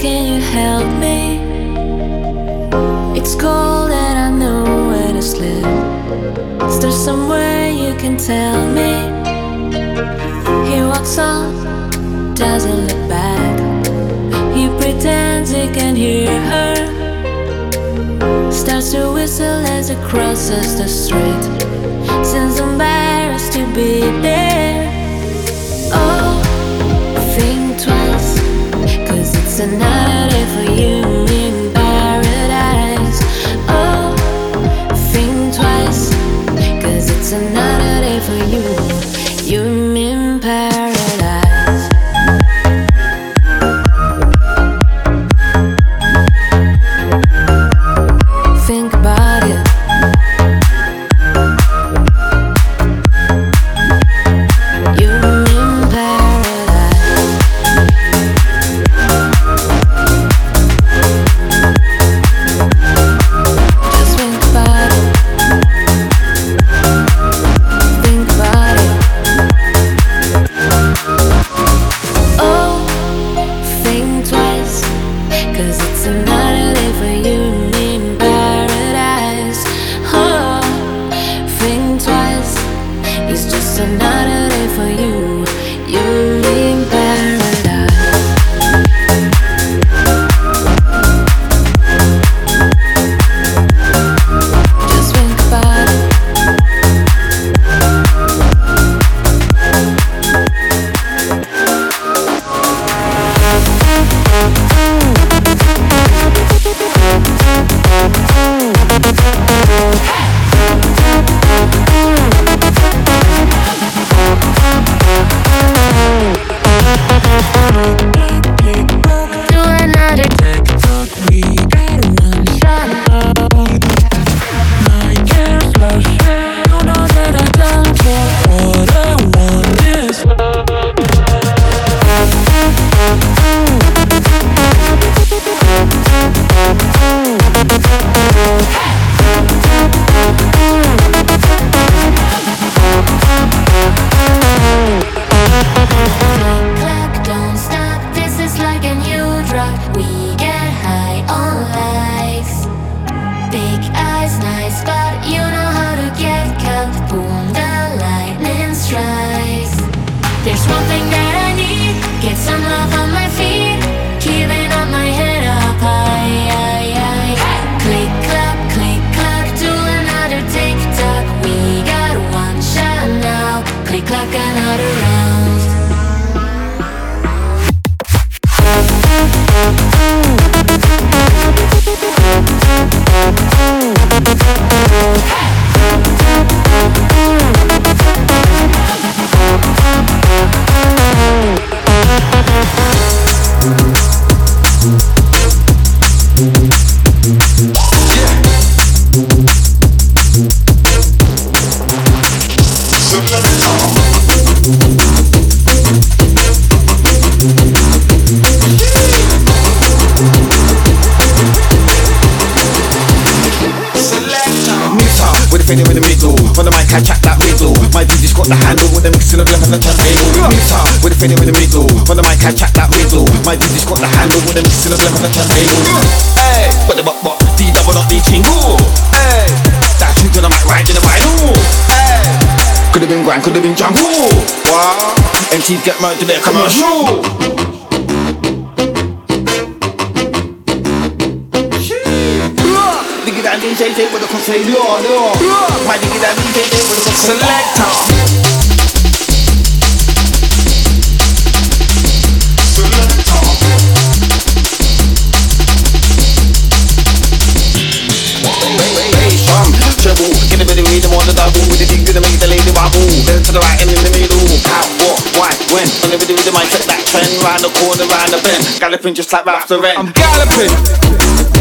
can you help me? It's cold and I know where to sleep. Is there somewhere you can tell me? He walks on, doesn't look back. He pretends he can hear her. Starts to whistle as he crosses the street. Seems embarrassed to be there. tonight There's one thing that I need. Get some love on my finger in the middle. On the mic, I chat that riddle. My DJ's got the handle with the mixing of left and the turntable. Mixer with the finger in the middle. On the mic, I chat that riddle. My DJ's got the handle with the mixing of left and the turntable. Hey, but the buck buck, D double up, D chingle. Hey, that shoot on the mic, right the vinyl. Hey, could have been grand, could have been jungle. Wow, MCs get murdered to their commercial. Diggy DJ with a conseil, My diggy that DJ with a conseil. Selector. Bass, treble, get a bit of rhythm on the double with the dig to make the lady wobble. Then to the right and in the middle. How, what, why, when? On the rhythm, I set that trend round the corner, round the bend. Galloping just like Ralph Lauren. I'm galloping.